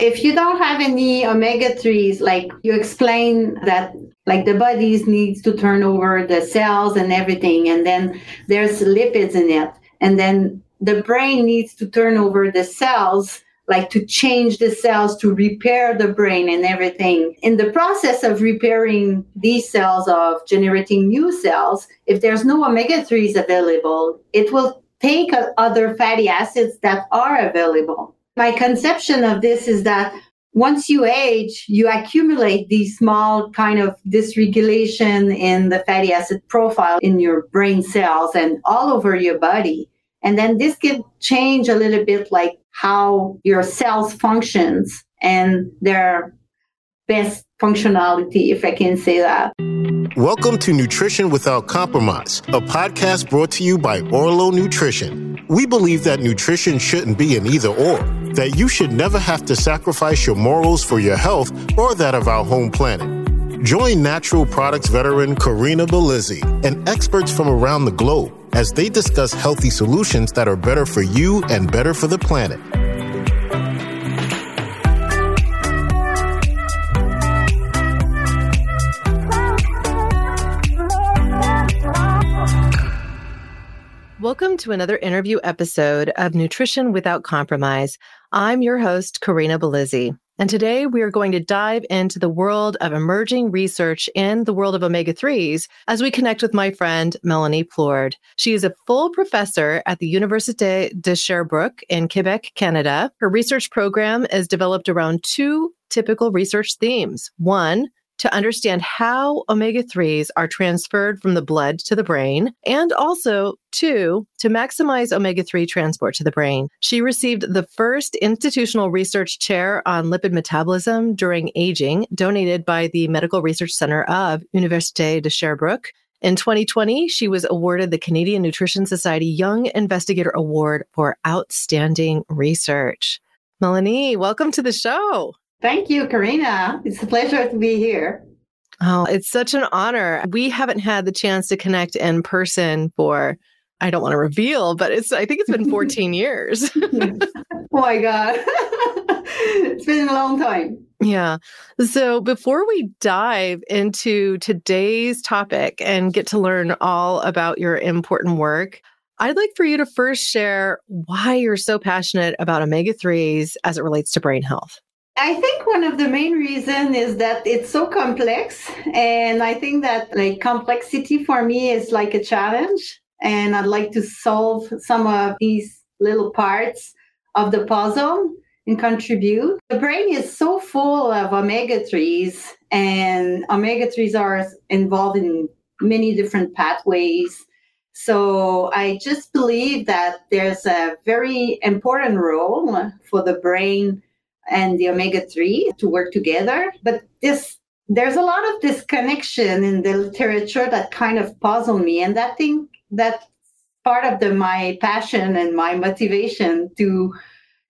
If you don't have any omega 3s, like you explain that like the bodies needs to turn over the cells and everything, and then there's lipids in it. And then the brain needs to turn over the cells like to change the cells to repair the brain and everything. In the process of repairing these cells, of generating new cells, if there's no omega 3s available, it will take other fatty acids that are available. My conception of this is that once you age, you accumulate these small kind of dysregulation in the fatty acid profile in your brain cells and all over your body. And then this can change a little bit like how your cells functions and their best functionality, if I can say that. Welcome to Nutrition Without Compromise, a podcast brought to you by Orlo Nutrition. We believe that nutrition shouldn't be an either or, that you should never have to sacrifice your morals for your health or that of our home planet. Join natural products veteran Corinna Bellizzi and experts from around the globe as they discuss healthy solutions that are better for you and better for the planet. Welcome to another interview episode of Nutrition Without Compromise. I'm your host, Corinna Bellizzi. And today we are going to dive into the world of emerging research in the world of omega 3s as we connect with my friend Melanie Plourde. She is a full professor at the Université de Sherbrooke in Quebec, Canada. Her research program is developed around two typical research themes. One, to understand how omega 3s are transferred from the blood to the brain, and also, two, to maximize omega 3 transport to the brain. She received the first institutional research chair on lipid metabolism during aging, donated by the Medical Research Center of Université de Sherbrooke. In 2020, she was awarded the Canadian Nutrition Society Young Investigator Award for outstanding research. Melanie, welcome to the show. Thank you, Corinna. It's a pleasure to be here. Oh, it's such an honor. We haven't had the chance to connect in person for I don't want to reveal, but it's I think it's been 14 years. oh my god. it's been a long time. Yeah. So before we dive into today's topic and get to learn all about your important work, I'd like for you to first share why you're so passionate about omega 3s as it relates to brain health. I think one of the main reason is that it's so complex and I think that like complexity for me is like a challenge and I'd like to solve some of these little parts of the puzzle and contribute. The brain is so full of omega 3s and omega 3s are involved in many different pathways. So I just believe that there's a very important role for the brain and the omega 3 to work together. But this there's a lot of disconnection in the literature that kind of puzzle me. And that thing that part of the my passion and my motivation to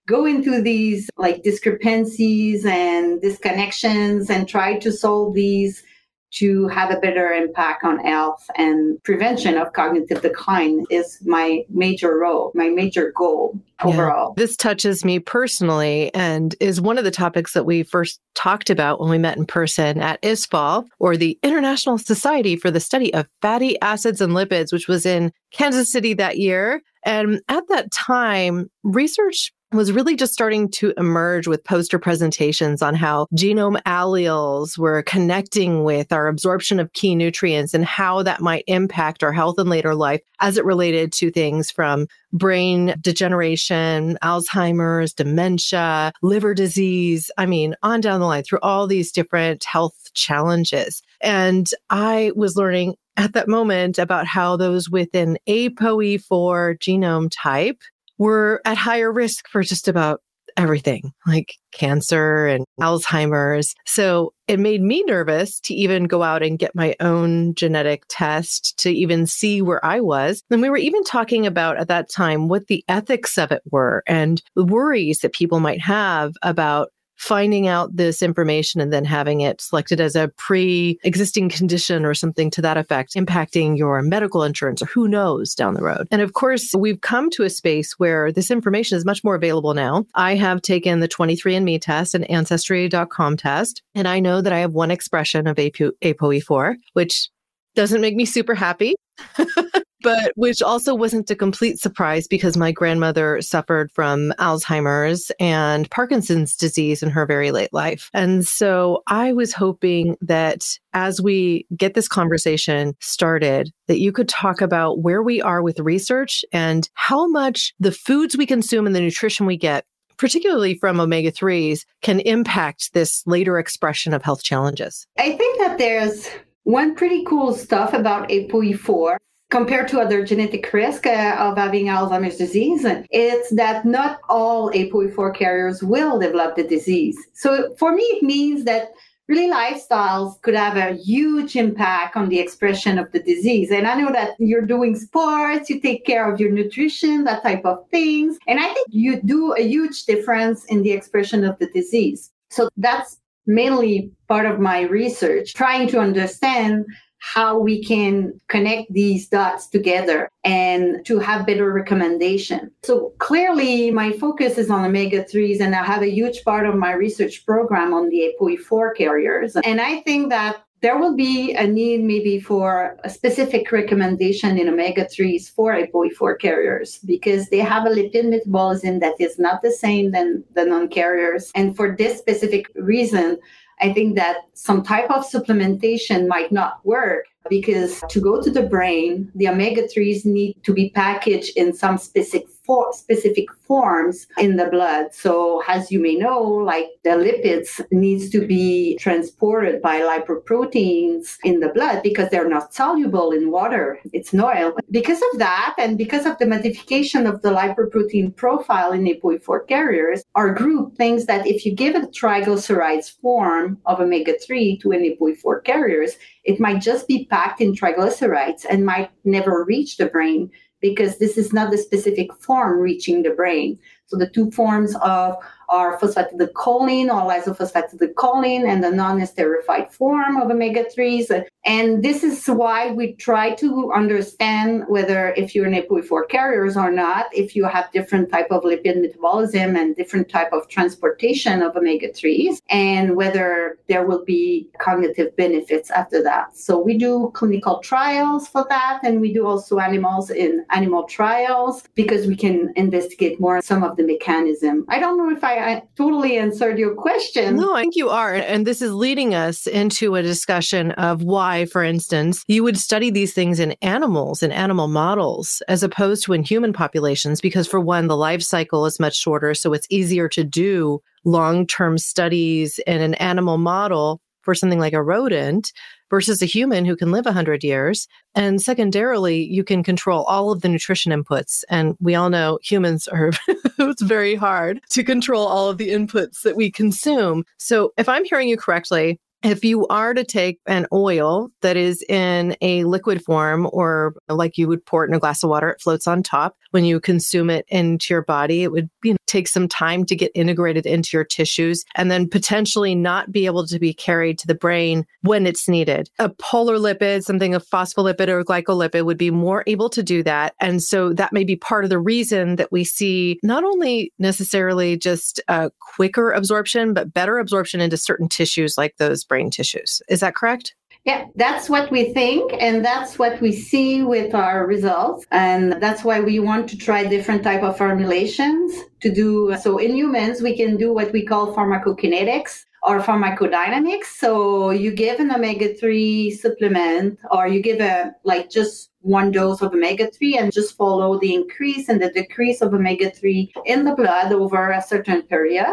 go into these like discrepancies and disconnections and try to solve these to have a better impact on health and prevention of cognitive decline is my major role, my major goal overall. Yeah. This touches me personally and is one of the topics that we first talked about when we met in person at ISSFAL, or the International Society for the Study of Fatty Acids and Lipids, which was in Kansas City that year. And at that time, research was really just starting to emerge with poster presentations on how genome alleles were connecting with our absorption of key nutrients and how that might impact our health in later life as it related to things from brain degeneration, Alzheimer's, dementia, liver disease. I mean, on down the line through all these different health challenges. And I was learning at that moment about how those with an ApoE4 genome type were at higher risk for just about everything like cancer and Alzheimer's. So it made me nervous to even go out and get my own genetic test to even see where I was. And we were even talking about at that time what the ethics of it were and the worries that people might have about finding out this information and then having it selected as a pre existing condition or something to that effect, impacting your medical insurance or who knows down the road. And of course, we've come to a space where this information is much more available now. I have taken the 23andMe test and Ancestry.com test, and I know that I have one expression of ApoE4, which doesn't make me super happy. but which also wasn't a complete surprise because my grandmother suffered from Alzheimer's and Parkinson's disease in her very late life. And so I was hoping that as we get this conversation started, that you could talk about where we are with research and how much the foods we consume and the nutrition we get particularly from omega 3s, can impact this later expression of health challenges? I think that there's one pretty cool stuff about ApoE4 compared to other genetic risk uh, of having Alzheimer's disease, it's that not all ApoE4 carriers will develop the disease. So for me, it means that really lifestyles could have a huge impact on the expression of the disease. And I know that you're doing sports, you take care of your nutrition, that type of things. And I think you do a huge difference in the expression of the disease. So that's mainly part of my research, trying to understand how we can connect these dots together and to have better recommendation. So clearly my focus is on omega 3s and I have a huge part of my research program on the ApoE4 carriers. And I think that there will be a need maybe for a specific recommendation in omega 3s for ApoE4 carriers because they have a lipid metabolism that is not the same than the non carriers. And for this specific reason, I think that some type of supplementation might not work because to go to the brain, the omega 3s need to be packaged in some specific for specific forms in the blood. So as you may know, like the lipids needs to be transported by lipoproteins in the blood because they're not soluble in water. It's an oil. Because of that, and because of the modification of the lipoprotein profile in ApoE4 carriers, our group thinks that if you give a triglycerides form of omega-3 to an ApoE4 carriers, it might just be packed in triglycerides and might never reach the brain because this is not the specific form reaching the brain. So the two forms of are phosphatidylcholine or lysophosphatidylcholine and the non-esterified form of omega-3s. And this is why we try to understand whether if you're an ApoE4 carriers or not, if you have different type of lipid metabolism and different type of transportation of omega-3s, and whether there will be cognitive benefits after that. So we do clinical trials for that, and we do also animals in animal trials because we can investigate more some of the mechanism. I don't know if I I totally answered your question. No, I think you are. And this is leading us into a discussion of why, for instance, you would study these things in animals and animal models as opposed to in human populations, because for one, the life cycle is much shorter. So it's easier to do long term studies in an animal model for something like a rodent versus a human who can live 100 years. And secondarily, you can control all of the nutrition inputs. And we all know humans are, it's very hard to control all of the inputs that we consume. So if I'm hearing you correctly, if you are to take an oil that is in a liquid form or like you would pour it in a glass of water, it floats on top. When you consume it into your body, it would you take some time to get integrated into your tissues and then potentially not be able to be carried to the brain when it's needed. A polar lipid, something a phospholipid or glycolipid would be more able to do that. And so that may be part of the reason that we see not only necessarily just a quicker absorption, but better absorption into certain tissues like those brain tissues. Is that correct? Yeah, that's what we think, and that's what we see with our results, and that's why we want to try different type of formulations to do. So in humans, we can do what we call pharmacokinetics or pharmacodynamics. So you give an omega three supplement, or you give a like just one dose of omega 3 and just follow the increase and the decrease of omega 3 in the blood over a certain period.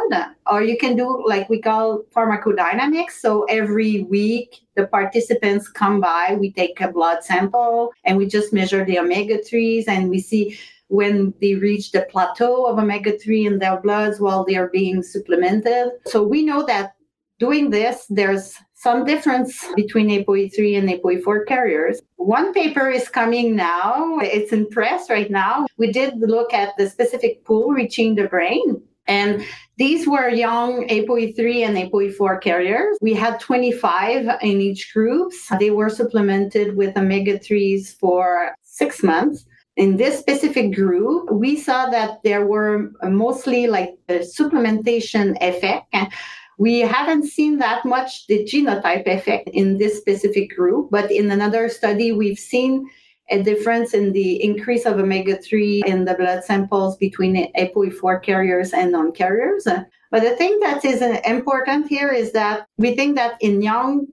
Or you can do like we call pharmacodynamics. So every week, the participants come by, we take a blood sample and we just measure the omega 3s and we see when they reach the plateau of omega 3 in their bloods while they are being supplemented. So we know that doing this, there's some difference between ApoE3 and ApoE4 carriers. One paper is coming now. It's in press right now. We did look at the specific pool reaching the brain And these were young ApoE3 and ApoE4 carriers. We had 25 in each group. They were supplemented with omega 3s for six months. In this specific group, we saw that there were mostly like the supplementation effect. We haven't seen that much the genotype effect in this specific group, but in another study, we've seen a difference in the increase of omega 3 in the blood samples between ApoE4 carriers and non carriers. But the thing that is important here is that we think that in young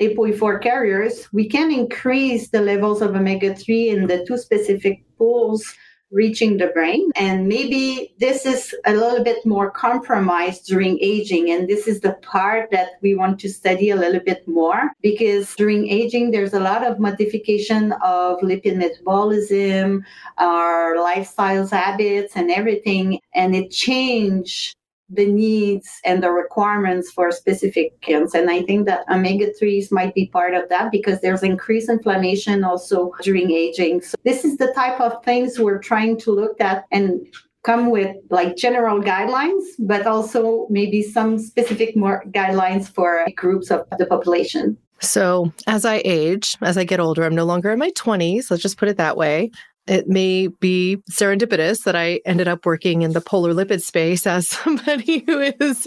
ApoE4 carriers, we can increase the levels of omega 3 in the two specific pools reaching the brain. And maybe this is a little bit more compromised during aging. And this is the part that we want to study a little bit more because during aging, there's a lot of modification of lipid metabolism, our lifestyles, habits, and everything. And it change the needs and the requirements for specific kids. And I think that omega 3s might be part of that because there's increased inflammation also during aging. So this is the type of things we're trying to look at and come with like general guidelines, but also maybe some specific more guidelines for groups of the population. So, as I age, as I get older, I'm no longer in my 20s, let's just put it that way it may be serendipitous that I ended up working in the polar lipid space as somebody who is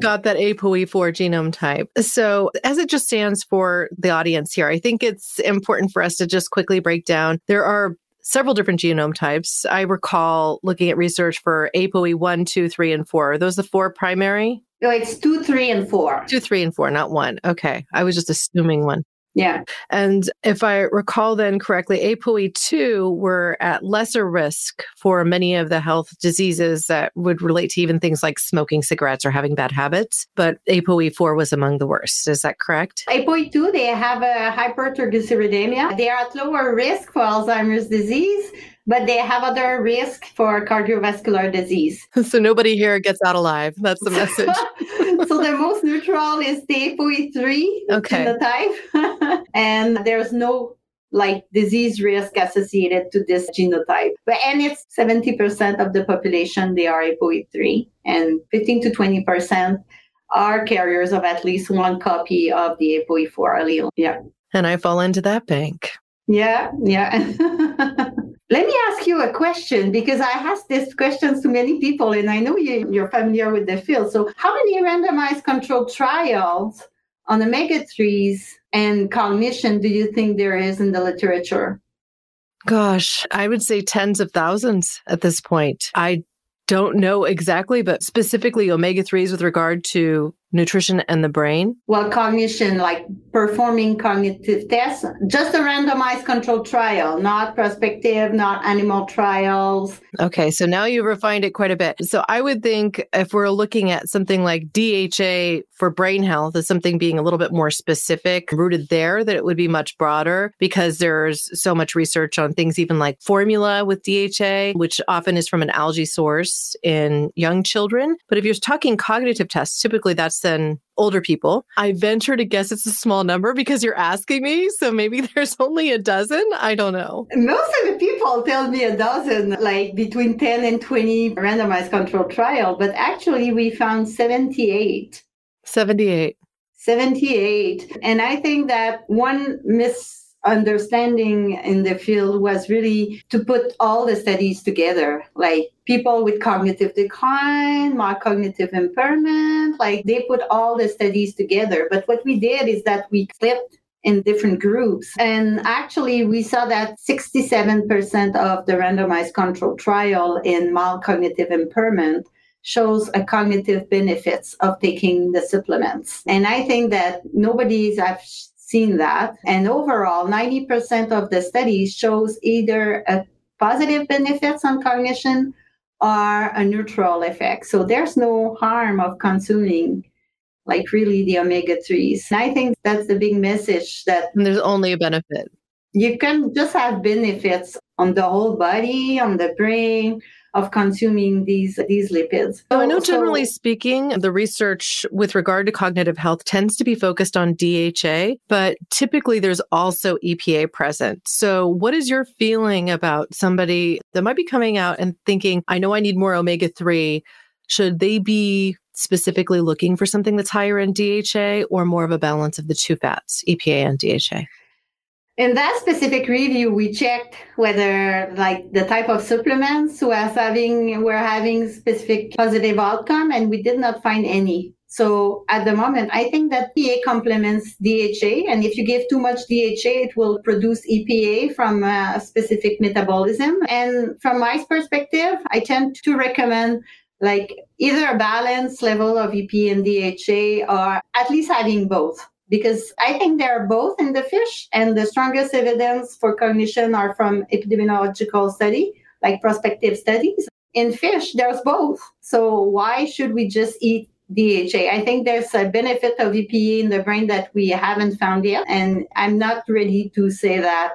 got that ApoE4 genome type. So, as it just stands for the audience here, I think it's important for us to just quickly break down. There are several different genome types. I recall looking at research for ApoE1, 2, 3, and 4. Are those the four primary? No, it's 2, 3, and 4. 2, 3, and 4, not one. Okay. I was just assuming one. Yeah. And if I recall then correctly, ApoE2 were at lesser risk for many of the health diseases that would relate to even things like smoking cigarettes or having bad habits. But ApoE4 was among the worst. Is that correct? ApoE2, they have a hypertriglyceridemia. They are at lower risk for Alzheimer's disease but they have other risk for cardiovascular disease. So nobody here gets out alive. That's the message. so the most neutral is the ApoE3 okay. genotype, and there's no like disease risk associated to this genotype. But and it's 70% of the population they are ApoE3, and 15 to 20 percent are carriers of at least one copy of the ApoE4 allele. Yeah. And I fall into that bank. Yeah, yeah. Let me ask you a question because I ask this questions to many people and I know you, you're familiar with the field. So, how many randomized controlled trials on omega 3s and cognition do you think there is in the literature? Gosh, I would say tens of thousands at this point. I don't know exactly, but specifically omega 3s with regard to nutrition and the brain? Well, cognition, like performing cognitive tests, just a randomized controlled trial, not prospective, not animal trials. Okay, so now you've refined it quite a bit. So I would think if we're looking at something like DHA for brain health as something being a little bit more specific, rooted there, that it would be much broader because there's so much research on things even like formula with DHA, which often is from an algae source in young children. But if you're talking cognitive tests, typically that's than older people. I venture to guess it's a small number because you're asking me. So maybe there's only a dozen. I don't know. Most of the people tell me a dozen, like between 10 and 20 randomized control trial, but actually we found 78. 78. 78. And I think that one misunderstanding in the field was really to put all the studies together like people with cognitive decline mild cognitive impairment like they put all the studies together but what we did is that we flipped in different groups. And actually, we saw that 67% of the randomized control trial in mild cognitive impairment shows a cognitive benefits of taking the supplements. And I think that nobody's have seen that. And overall, 90% of the studies shows either a positive benefits on cognition or a neutral effect. So there's no harm of consuming like really the omega 3s. And I think that's the big message that and there's only a benefit. You can just have benefits on the whole body, on the brain, of consuming these these lipids. So I know generally so, speaking, the research with regard to cognitive health tends to be focused on DHA, but typically there's also EPA present. So what is your feeling about somebody that might be coming out and thinking, I know I need more omega 3 should they be specifically looking for something that's higher in DHA or more of a balance of the two fats, EPA and DHA? In that specific review, we checked whether like the type of supplements was having were having specific positive outcome, and we did not find any. So at the moment, I think that EPA complements DHA, and if you give too much DHA, it will produce EPA from a specific metabolism. And from my perspective, I tend to recommend like either a balanced level of EPA and DHA or at least having both because I think they're both in the fish, and the strongest evidence for cognition are from epidemiological study, like prospective studies. In fish, there's both. So why should we just eat DHA? I think there's a benefit of EPA in the brain that we haven't found yet, and I'm not ready to say that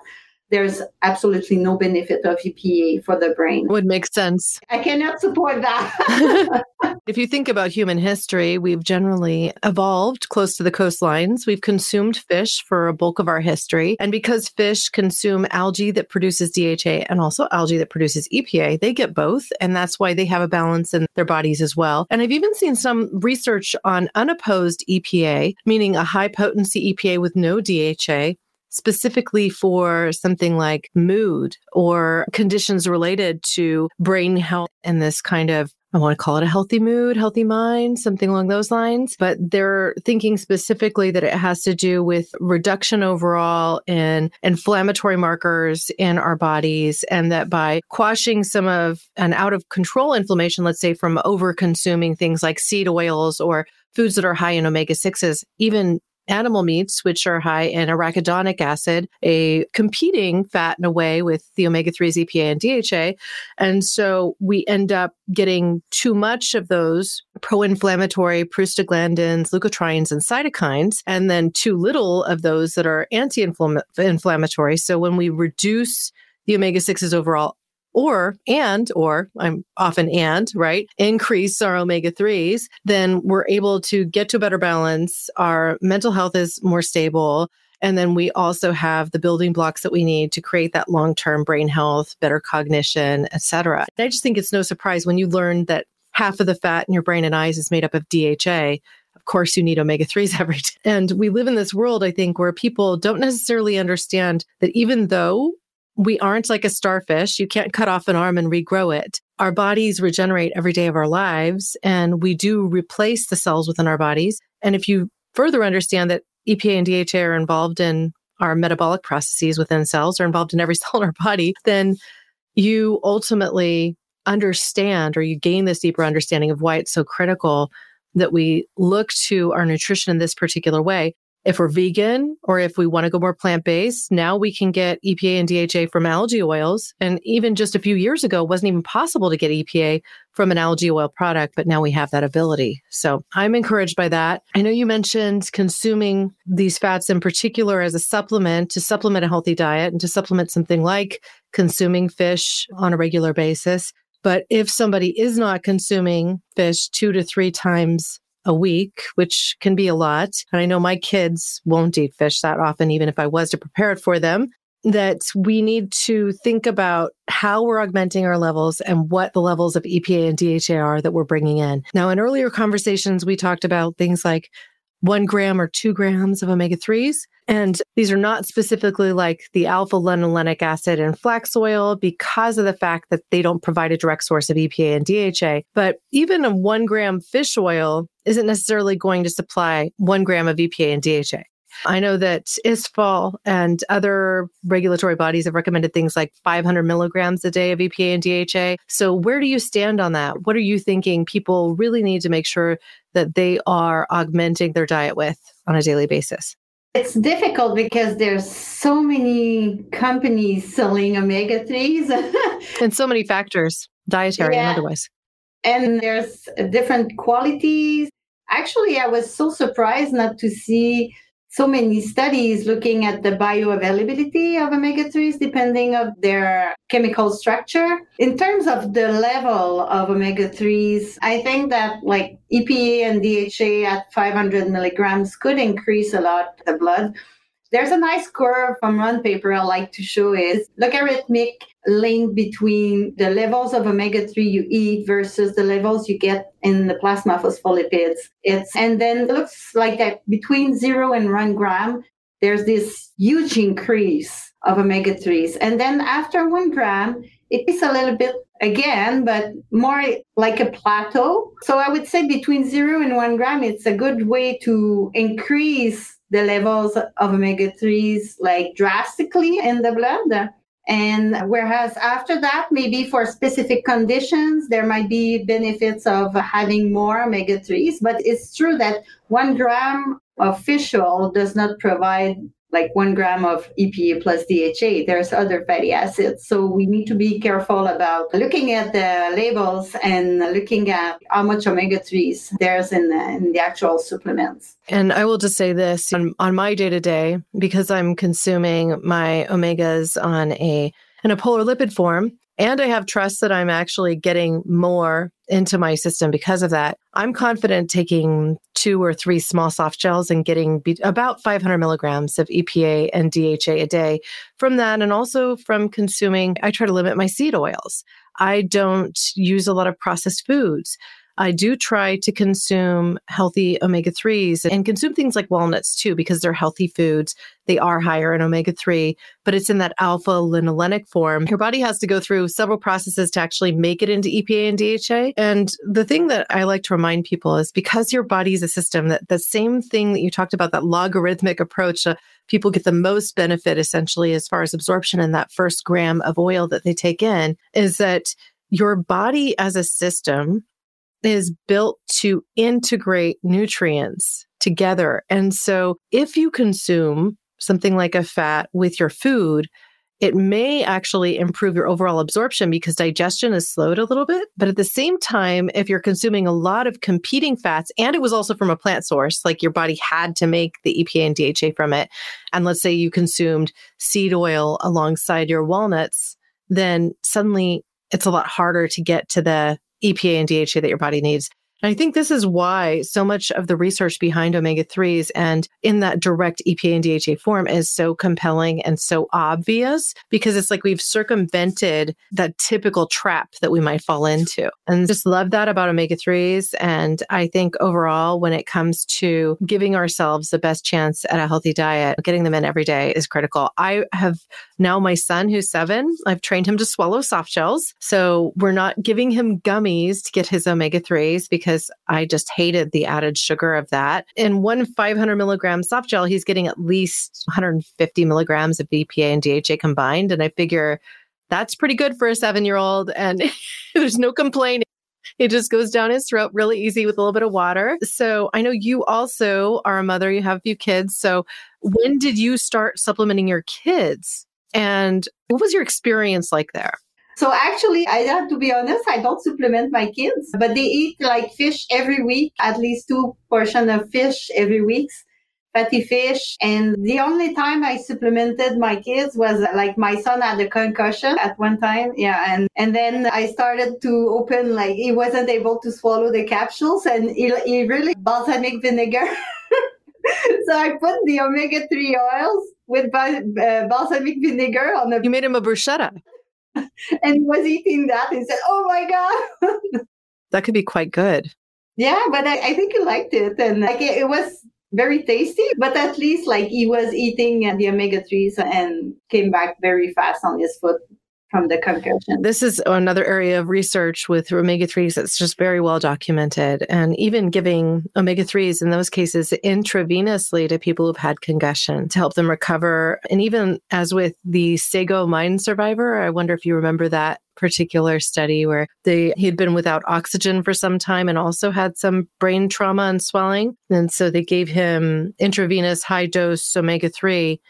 there's absolutely no benefit of EPA for the brain. Would make sense. I cannot support that. if you think about human history, we've generally evolved close to the coastlines. We've consumed fish for a bulk of our history. And because fish consume algae that produces DHA and also algae that produces EPA, they get both. And that's why they have a balance in their bodies as well. And I've even seen some research on unopposed EPA, meaning a high potency EPA with no DHA specifically for something like mood or conditions related to brain health and this kind of I want to call it a healthy mood, healthy mind, something along those lines. But they're thinking specifically that it has to do with reduction overall in inflammatory markers in our bodies. And that by quashing some of an out of control inflammation, let's say from over consuming things like seed oils or foods that are high in omega 6s, even animal meats, which are high in arachidonic acid, a competing fat in a way with the omega 3s, EPA, and DHA. And so we end up getting too much of those pro inflammatory prostaglandins, leukotrienes, and cytokines, and then too little of those that are anti inflammatory. So when we reduce the omega 6s overall or and or I'm often and right increase our omega 3s then we're able to get to a better balance. Our mental health is more stable. And then we also have the building blocks that we need to create that long-term brain health better cognition etc i just think it's no surprise when you learn that half of the fat in your brain and eyes is made up of dha of course you need omega 3s every day. And we live in this world, I think, where people don't necessarily understand that even though we aren't like a starfish. You can't cut off an arm and regrow it. Our bodies regenerate every day of our lives, and we do replace the cells within our bodies. And if you further understand that EPA and DHA are involved in our metabolic processes within cells, are involved in every cell in our body, then you ultimately understand or you gain this deeper understanding of why it's so critical that we look to our nutrition in this particular way if we're vegan or if we want to go more plant based, now we can get EPA and DHA from algae oils. And even just a few years ago, it wasn't even possible to get EPA from an algae oil product, but now we have that ability. So I'm encouraged by that. I know you mentioned consuming these fats in particular as a supplement to supplement a healthy diet and to supplement something like consuming fish on a regular basis. But if somebody is not consuming fish two to three times a week, which can be a lot. And I know my kids won't eat fish that often, even if I was to prepare it for them. That we need to think about how we're augmenting our levels and what the levels of EPA and DHA are that we're bringing in. Now, in earlier conversations, we talked about things like one gram or two grams of omega 3s. And these are not specifically like the alpha linolenic acid in flax oil because of the fact that they don't provide a direct source of EPA and DHA. But even a one gram fish oil isn't necessarily going to supply one gram of EPA and DHA. I know that ISSFAL and other regulatory bodies have recommended things like 500 milligrams a day of EPA and DHA. So, where do you stand on that? What are you thinking people really need to make sure that they are augmenting their diet with on a daily basis? It's difficult because there's so many companies selling omega 3s and so many factors, dietary yeah. and otherwise. And there's different qualities. Actually, I was so surprised not to see so many studies looking at the bioavailability of omega-3s depending of their chemical structure. In terms of the level of omega-3s i think that like epa and dha at 500 milligrams could increase a lot the blood there's a nice curve from one paper I like to show is logarithmic link between the levels of omega 3 you eat versus the levels you get in the plasma phospholipids. It's and then it looks like that between zero and one gram, there's this huge increase of omega 3s. And then after one gram, it is a little bit again, but more like a plateau. So I would say between zero and one gram, it's a good way to increase the levels of omega 3s like drastically in the blood. And whereas after that, maybe for specific conditions, there might be benefits of having more omega 3s. But it's true that one gram of fish oil does not provide like one gram of EPA plus DHA. There's other fatty acids. So we need to be careful about looking at the labels and looking at how much omega 3s there's in the, in the actual supplements. And I will just say this on, on my day to day, because I'm consuming my omegas on a in a polar lipid form, and I have trust that I'm actually getting more into my system because of that. I'm confident taking two or three small soft gels and getting be- about 500 milligrams of EPA and DHA a day from that. And also from consuming, I try to limit my seed oils. I don't use a lot of processed foods. I do try to consume healthy omega 3s and consume things like walnuts too, because they're healthy foods. They are higher in omega 3, but it's in that alpha linolenic form. Your body has to go through several processes to actually make it into EPA and DHA. And the thing that I like to remind people is because your body is a system, that the same thing that you talked about, that logarithmic approach, uh, people get the most benefit essentially as far as absorption in that first gram of oil that they take in, is that your body as a system is built to integrate nutrients together. And so if you consume something like a fat with your food, it may actually improve your overall absorption because digestion is slowed a little bit. But at the same time, if you're consuming a lot of competing fats, and it was also from a plant source, like your body had to make the EPA and DHA from it, and let's say you consumed seed oil alongside your walnuts, then suddenly it's a lot harder to get to the EPA and DHA that your body needs. And I think this is why so much of the research behind omega 3s and in that direct EPA and DHA form is so compelling and so obvious because it's like we've circumvented that typical trap that we might fall into. And just love that about omega 3s. And I think overall, when it comes to giving ourselves the best chance at a healthy diet, getting them in every day is critical. I have now my son who's seven, I've trained him to swallow soft gels. So we're not giving him gummies to get his omega 3s because I just hated the added sugar of that. In one 500 milligram soft gel, he's getting at least 150 milligrams of EPA and DHA combined. And I figure that's pretty good for a seven year old. And there's no complaining. It just goes down his throat really easy with a little bit of water. So I know you also are a mother, you have a few kids. So when did you start supplementing your kids? And what was your experience like there? So actually, I have to be honest, I don't supplement my kids, but they eat like fish every week, at least two portion of fish every week, fatty fish. And the only time I supplemented my kids was like my son had a concussion at one time. Yeah. And, and then I started to open, like he wasn't able to swallow the capsules and he, he really balsamic vinegar. so I put the omega 3 oils with uh, balsamic vinegar on the. You made him a bruschetta. and he was eating that. He said, "Oh my god." that could be quite good. Yeah, but I, I think he liked it, and like it, it, was very tasty. But at least like he was eating uh, the omega threes and came back very fast on his foot from the concussion. This is another area of research with omega 3s that's just very well documented. And even giving omega 3s in those cases intravenously to people who've had concussion to help them recover. And even as with the Sago mine survivor, I wonder if you remember that particular study where they he'd been without oxygen for some time and also had some brain trauma and swelling. And so they gave him intravenous high dose omega 3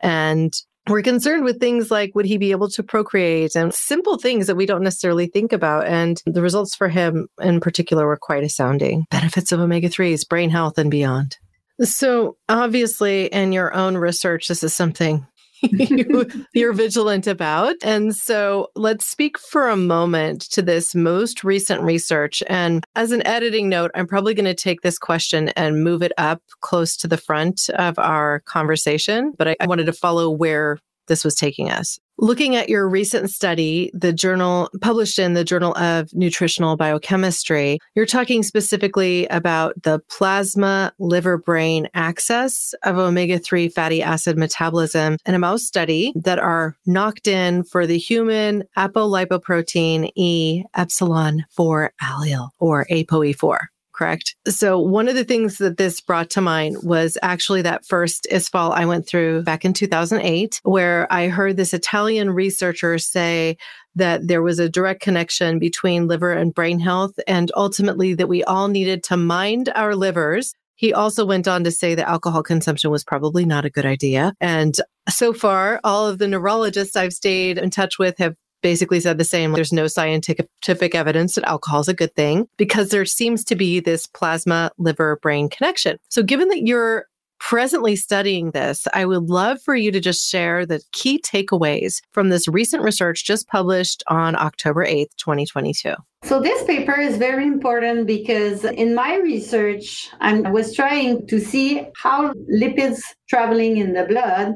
and we're concerned with things like would he be able to procreate and simple things that we don't necessarily think about. And the results for him in particular were quite astounding. Benefits of omega 3s, brain health, and beyond. So, obviously, in your own research, this is something you're vigilant about. And so let's speak for a moment to this most recent research. And as an editing note, I'm probably going to take this question and move it up close to the front of our conversation. But I, I wanted to follow where this was taking us. Looking at your recent study, the journal published in the Journal of Nutritional Biochemistry, you're talking specifically about the plasma liver brain axis of omega 3 fatty acid metabolism in a mouse study that are knocked in for the human apolipoprotein E epsilon 4 allele or ApoE4 correct? So one of the things that this brought to mind was actually that first ISSFAL I went through back in 2008, where I heard this Italian researcher say that there was a direct connection between liver and brain health and ultimately that we all needed to mind our livers he also went on to say that alcohol consumption was probably not a good idea. And so far, all of the neurologists I've stayed in touch with have basically said the same. There's no scientific evidence that alcohol is a good thing because there seems to be this plasma liver brain connection. So, given that you're presently studying this, I would love for you to just share the key takeaways from this recent research just published on October 8th, 2022. So, this paper is very important because in my research, I was trying to see how lipids traveling in the blood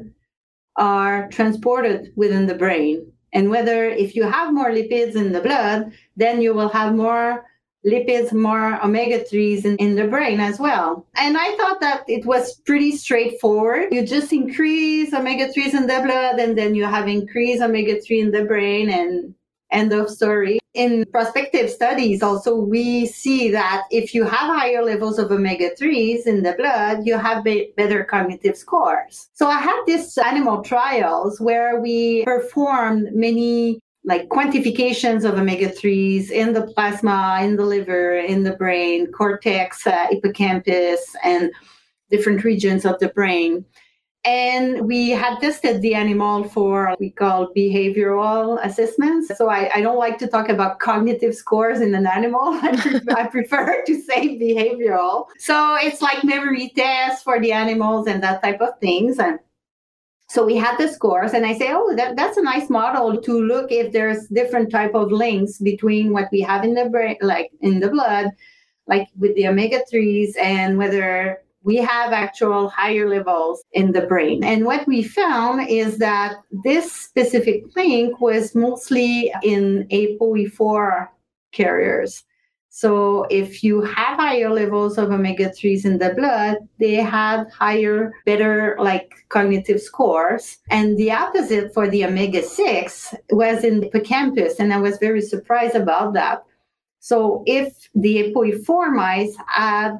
are transported within the brain and whether if you have more lipids in the blood, then you will have more lipids, more omega 3s in, in the brain as well. And I thought that it was pretty straightforward. You just increase omega 3s in the blood, and then you have increased omega 3 in the brain, and end of story. In prospective studies, also, we see that if you have higher levels of omega 3s in the blood, you have be- better cognitive scores. So I had these animal trials where we performed many like quantifications of omega 3s in the plasma, in the liver, in the brain, cortex, uh, hippocampus, and different regions of the brain. And we had tested the animal for we call behavioral assessments. So I, I don't like to talk about cognitive scores in an animal. I, prefer, I prefer to say behavioral. So it's like memory tests for the animals and that type of things. And so we had the scores, and I say, oh, that, that's a nice model to look if there's different type of links between what we have in the brain, like in the blood, like with the omega threes, and whether we have actual higher levels in the brain. And what we found is that this specific link was mostly in ApoE4 carriers. So if you have higher levels of omega 3s in the blood, they had higher, better like cognitive scores. And the opposite for the omega 6 was in the hippocampus. And I was very surprised about that. So if the ApoE4 mice had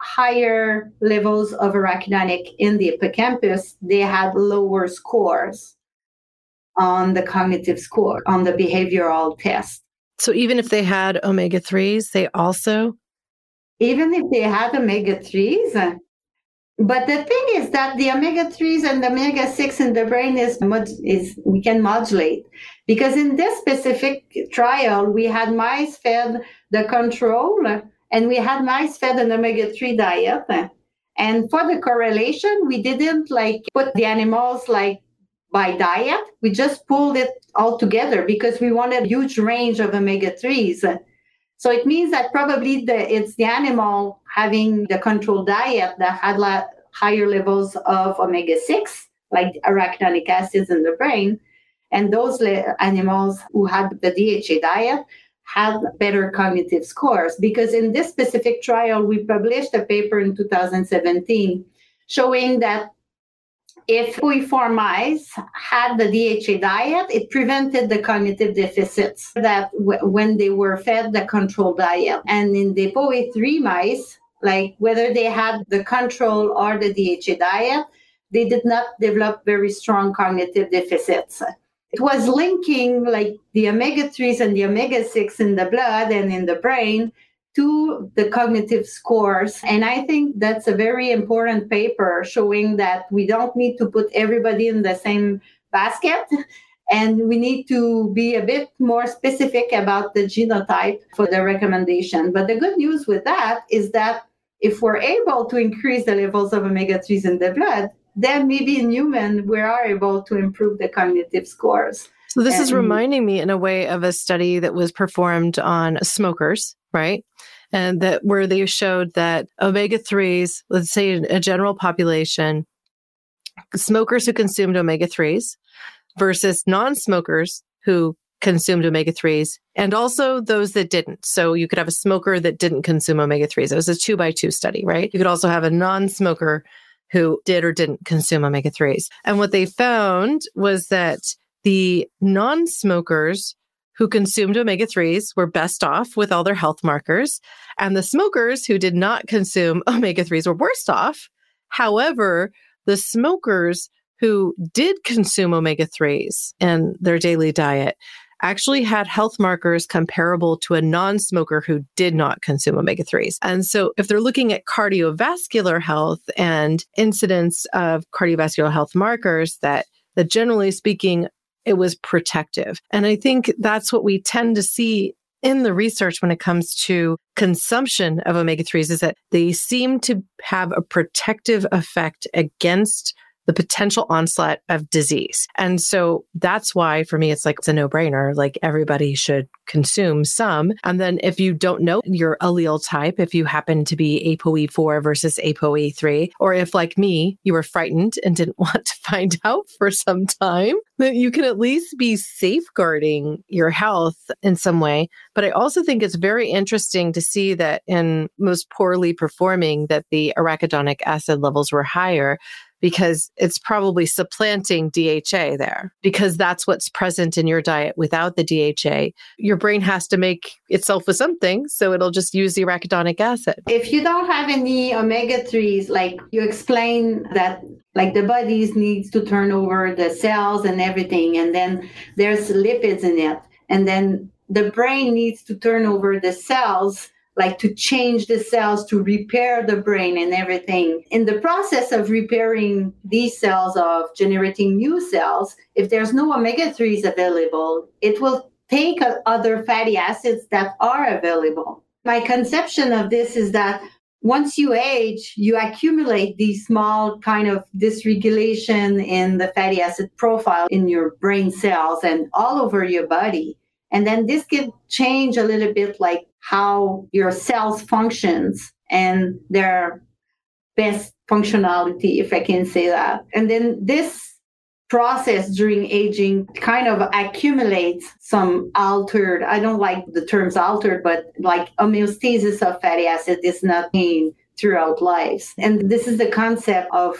higher levels of arachidonic in the hippocampus, they had lower scores on the cognitive score, on the behavioral test. So even if they had omega 3s, they also? Even if they had omega 3s. But the thing is that the omega 3s and the omega 6 in the brain is, is we can modulate. Because in this specific trial, we had mice fed the control and we had mice fed an omega-3 diet. And for the correlation, we didn't like put the animals like by diet. We just pulled it all together because we wanted a huge range of omega-3s. So it means that probably the, it's the animal having the controlled diet that had la- higher levels of omega-6, like arachidonic acids in the brain. And those le- animals who had the DHA diet had better cognitive scores because in this specific trial we published a paper in 2017 showing that if we four mice had the DHA diet, it prevented the cognitive deficits that w- when they were fed the control diet. And in the ApoE3 mice, like whether they had the control or the DHA diet, they did not develop very strong cognitive deficits it was linking like the omega 3s and the omega 6 in the blood and in the brain to the cognitive scores. And I think that's a very important paper showing that we don't need to put everybody in the same basket. And we need to be a bit more specific about the genotype for the recommendation. But the good news with that is that if we're able to increase the levels of omega 3s in the blood, then maybe in human we are able to improve the cognitive scores. So this and, is reminding me in a way of a study that was performed on smokers, right? And that where they showed that omega 3s, let's say a general population, smokers who consumed omega 3s versus non smokers who consumed omega 3s and also those that didn't. So you could have a smoker that didn't consume omega 3s. It was a two by two study, right? You could also have a non smoker who did or didn't consume omega 3s. And what they found was that the non smokers who consumed omega 3s were best off with all their health markers, and the smokers who did not consume omega 3s were worst off. However, the smokers who did consume omega 3s in their daily diet actually had health markers comparable to a non smoker who did not consume omega 3s. And so, if they're looking at cardiovascular health and incidence of cardiovascular health markers, that, that generally speaking, it was protective. And I think that's what we tend to see in the research when it comes to consumption of omega 3s is that they seem to have a protective effect against the potential onslaught of disease. And so that's why for me, it's like, it's a no brainer. Like everybody should consume some. And then if you don't know your allele type, if you happen to be ApoE4 versus ApoE3, or if like me, you were frightened and didn't want to find out for some time, that you can at least be safeguarding your health in some way. But I also think it's very interesting to see that in most poorly performing that the arachidonic acid levels were higher because it's probably supplanting DHA there because that's what's present in your diet without the DHA. Your brain has to make itself with something, so it'll just use the arachidonic acid. If you don't have any omega 3s, like you explain that like the body needs to turn over the cells and everything and then there's lipids in it and then the brain needs to turn over the cells like to change the cells to repair the brain and everything. In the process of repairing these cells, of generating new cells, if there's no omega 3s available, it will take other fatty acids that are available. My conception of this is that once you age, you accumulate these small kind of dysregulation in the fatty acid profile in your brain cells and all over your body. And then this can change a little bit like how your cells functions and their best functionality, if I can say that. And then this process during aging kind of accumulates some altered, I don't like the terms altered, but like homeostasis of fatty acid is not gained throughout life. And this is the concept of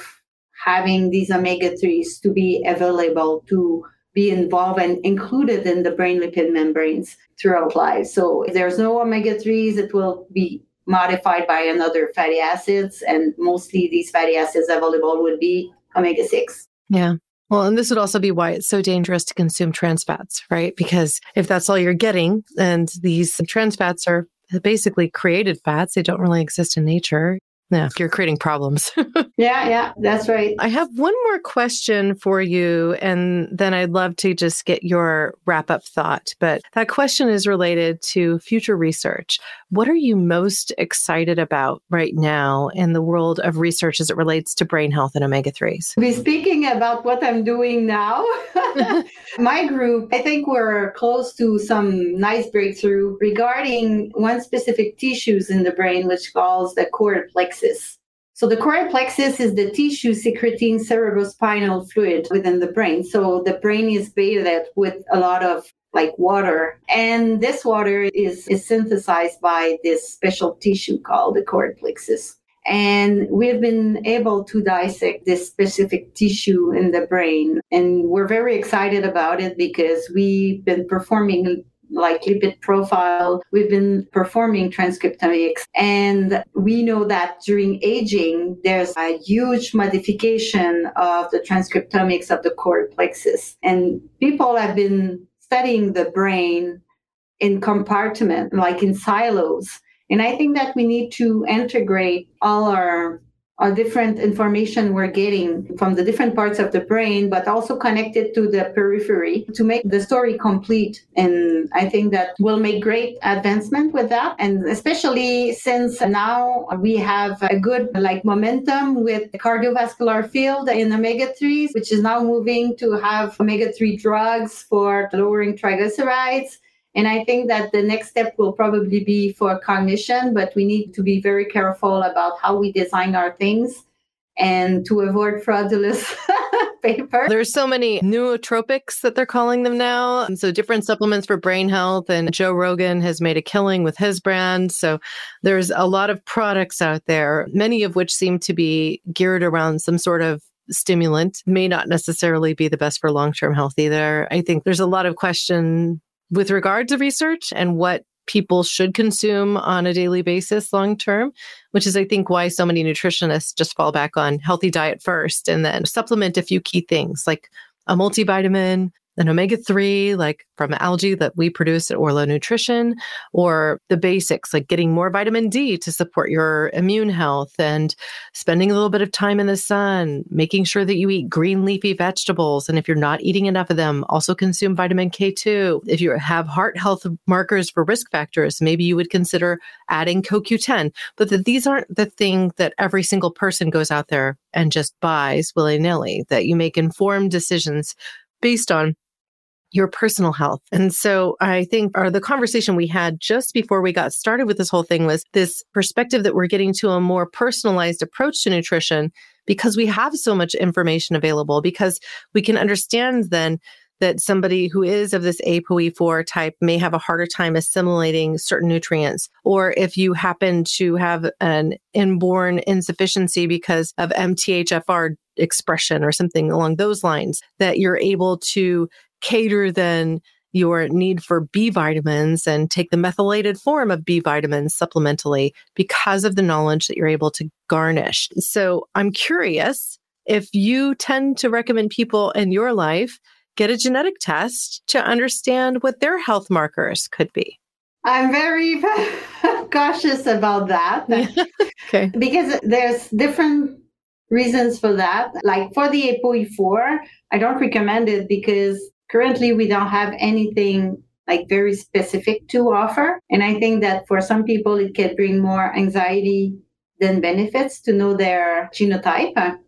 having these omega 3s to be available to be involved and included in the brain lipid membranes throughout life. So if there's no omega 3s, it will be modified by another fatty acids. And mostly these fatty acids available would be omega 6. Yeah. Well, and this would also be why it's so dangerous to consume trans fats, right? Because if that's all you're getting, and these trans fats are basically created fats, they don't really exist in nature. Yeah, you're creating problems. yeah, yeah, that's right. I have one more question for you, and then I'd love to just get your wrap up thought. But that question is related to future research. What are you most excited about right now in the world of research as it relates to brain health and omega 3s? Be speaking about what I'm doing now. My group, I think we're close to some nice breakthrough regarding one specific tissues in the brain, which calls the choroid plexus. So the choroid plexus is the tissue secreting cerebrospinal fluid within the brain. So the brain is bathed with a lot of like water. And this water is, is synthesized by this special tissue called the choroid plexus. And we've been able to dissect this specific tissue in the brain. And we're very excited about it because we've been performing like lipid profile. We've been performing transcriptomics and we know that during aging, there's a huge modification of the transcriptomics of the choroid plexus. And people have been studying the brain in compartment, like in silos. And I think that we need to integrate all our uh, different information we're getting from the different parts of the brain, but also connected to the periphery to make the story complete. And I think that will make great advancement with that. And especially since now we have a good like momentum with the cardiovascular field in omega 3s, which is now moving to have omega 3 drugs for lowering triglycerides and I think that the next step will probably be for cognition, but we need to be very careful about how we design our things and to avoid fraudulent paper. There's so many nootropics that they're calling them now. And so different supplements for brain health. And Joe Rogan has made a killing with his brand. So there's a lot of products out there, many of which seem to be geared around some sort of stimulant may not necessarily be the best for long-term health either. I think there's a lot of question with regard to research and what people should consume on a daily basis long term, which is, I think, why so many nutritionists just fall back on healthy diet first and then supplement a few key things like a multivitamin, an omega 3, like from algae that we produce at Orlo Nutrition, or the basics, like getting more vitamin D to support your immune health and spending a little bit of time in the sun, making sure that you eat green leafy vegetables. And if you're not eating enough of them, also consume vitamin K2. If you have heart health markers for risk factors, maybe you would consider adding CoQ10. But that these aren't the thing that every single person goes out there and just buys willy nilly, that you make informed decisions based on your personal health. And so I think or the conversation we had just before we got started with this whole thing was this perspective that we're getting to a more personalized approach to nutrition because we have so much information available because we can understand then that somebody who is of this ApoE4 type may have a harder time assimilating certain nutrients. Or if you happen to have an inborn insufficiency because of MTHFR expression or something along those lines, that you're able to cater then your need for B vitamins and take the methylated form of B vitamins supplementally because of the knowledge that you're able to garnish. So I'm curious if you tend to recommend people in your life get a genetic test to understand what their health markers could be. I'm very cautious about that. okay. Because there's different reasons for that. Like for the ApoE4, I don't recommend it because currently we don't have anything like very specific to offer. And I think that for some people, it can bring more anxiety than benefits to know their genotype.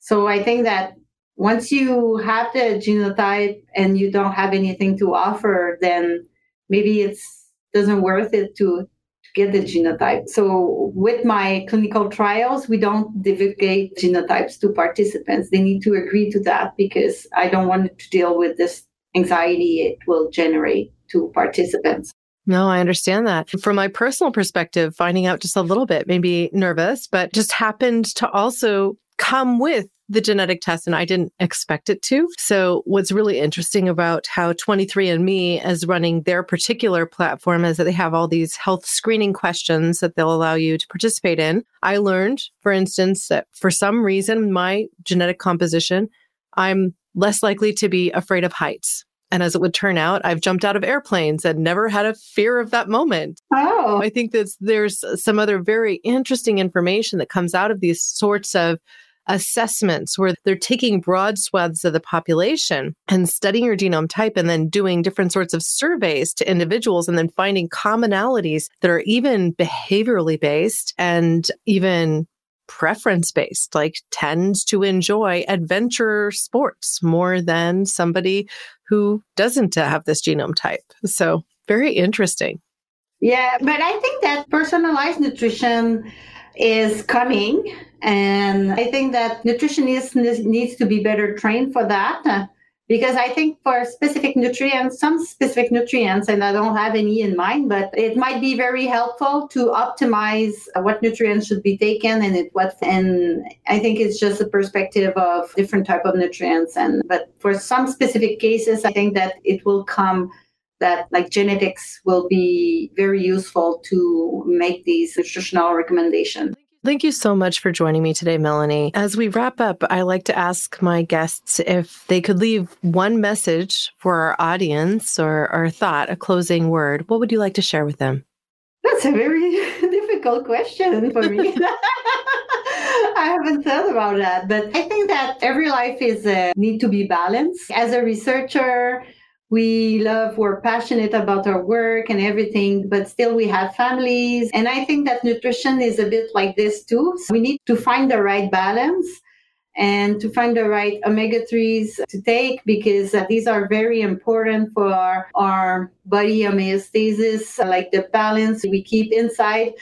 So I think that once you have the genotype and you don't have anything to offer, then maybe it's doesn't worth it to get the genotype. So with my clinical trials, we don't divulgate genotypes to participants. They need to agree to that because I don't want to deal with this anxiety it will generate to participants. No, I understand that. From my personal perspective, finding out just a little bit, maybe nervous, but just happened to also come with the genetic test and I didn't expect it to. So what's really interesting about how 23andme is running their particular platform is that they have all these health screening questions that they'll allow you to participate in. I learned, for instance, that for some reason, my genetic composition, I'm less likely to be afraid of heights. And as it would turn out, I've jumped out of airplanes and never had a fear of that moment. Oh. I think that there's some other very interesting information that comes out of these sorts of assessments where they're taking broad swaths of the population and studying your genome type and then doing different sorts of surveys to individuals and then finding commonalities that are even behaviorally based and even preference based, like tends to enjoy adventure sports more than somebody who doesn't have this genome type. So very interesting. Yeah, but I think that personalized nutrition is coming. And I think that nutritionists needs to be better trained for that because I think for specific nutrients, some specific nutrients, and I don't have any in mind, but it might be very helpful to optimize what nutrients should be taken and it what. And I think it's just a perspective of different type of nutrients. And but for some specific cases, I think that it will come that like genetics will be very useful to make these nutritional recommendations. Thank you so much for joining me today, Melanie. As we wrap up, I like to ask my guests if they could leave one message for our audience or, or thought, a closing word. What would you like to share with them? That's a very difficult question for me. I haven't thought about that, but I think that every life is uh, need to be balanced. As a researcher, we love, we're passionate about our work and everything, but still we have families. And I think that nutrition is a bit like this too. So we need to find the right balance and to find the right omega 3s to take because these are very important for our, our body homeostasis, like the balance we keep inside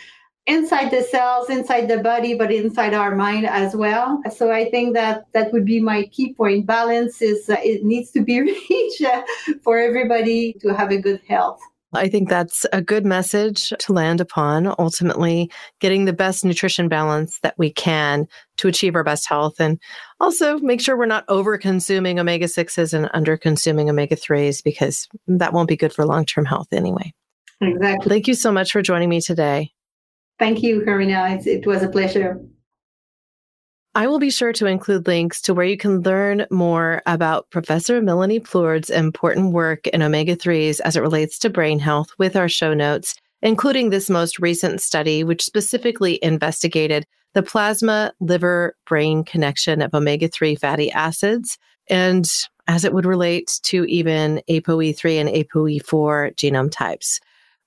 inside the cells, inside the body, but inside our mind as well. So I think that that would be my key point. Balance is uh, it needs to be reached uh, for everybody to have a good health. I think that's a good message to land upon. Ultimately, getting the best nutrition balance that we can to achieve our best health and also make sure we're not over consuming omega 6s and under consuming omega 3s because that won't be good for long term health anyway. Exactly. Thank you so much for joining me today. Thank you, Corinna. It, was a pleasure. I will be sure to include links to where you can learn more about Professor Melanie Plourde's important work in omega 3s as it relates to brain health with our show notes, including this most recent study, which specifically investigated the plasma liver brain connection of omega 3 fatty acids and as it would relate to even ApoE3 and ApoE4 genome types.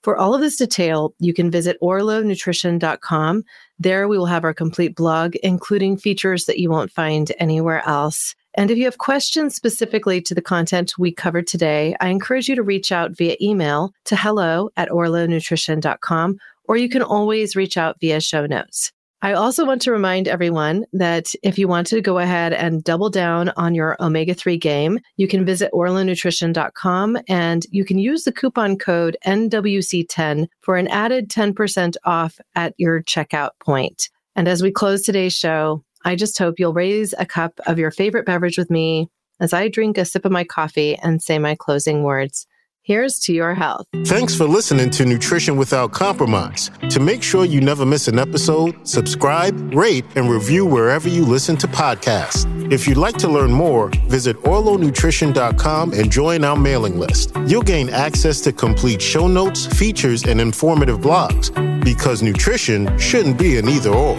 For all of this detail, you can visit orlonutrition.com. There we will have our complete blog, including features that you won't find anywhere else. And if you have questions specifically to the content we covered today, I encourage you to reach out via email to hello at orlonutrition.com, or you can always reach out via show notes. I also want to remind everyone that if you want to go ahead and double down on your omega 3 game, you can visit orlonutrition.com and you can use the coupon code NWC10 for an added 10% off at your checkout point. And as we close today's show, I just hope you'll raise a cup of your favorite beverage with me as I drink a sip of my coffee and say my closing words. Here's to your health. Thanks for listening to Nutrition Without Compromise. To make sure you never miss an episode, subscribe, rate, and review wherever you listen to podcasts. If you'd like to learn more, visit orlonutrition.com and join our mailing list. You'll gain access to complete show notes, features, and informative blogs because nutrition shouldn't be an either or.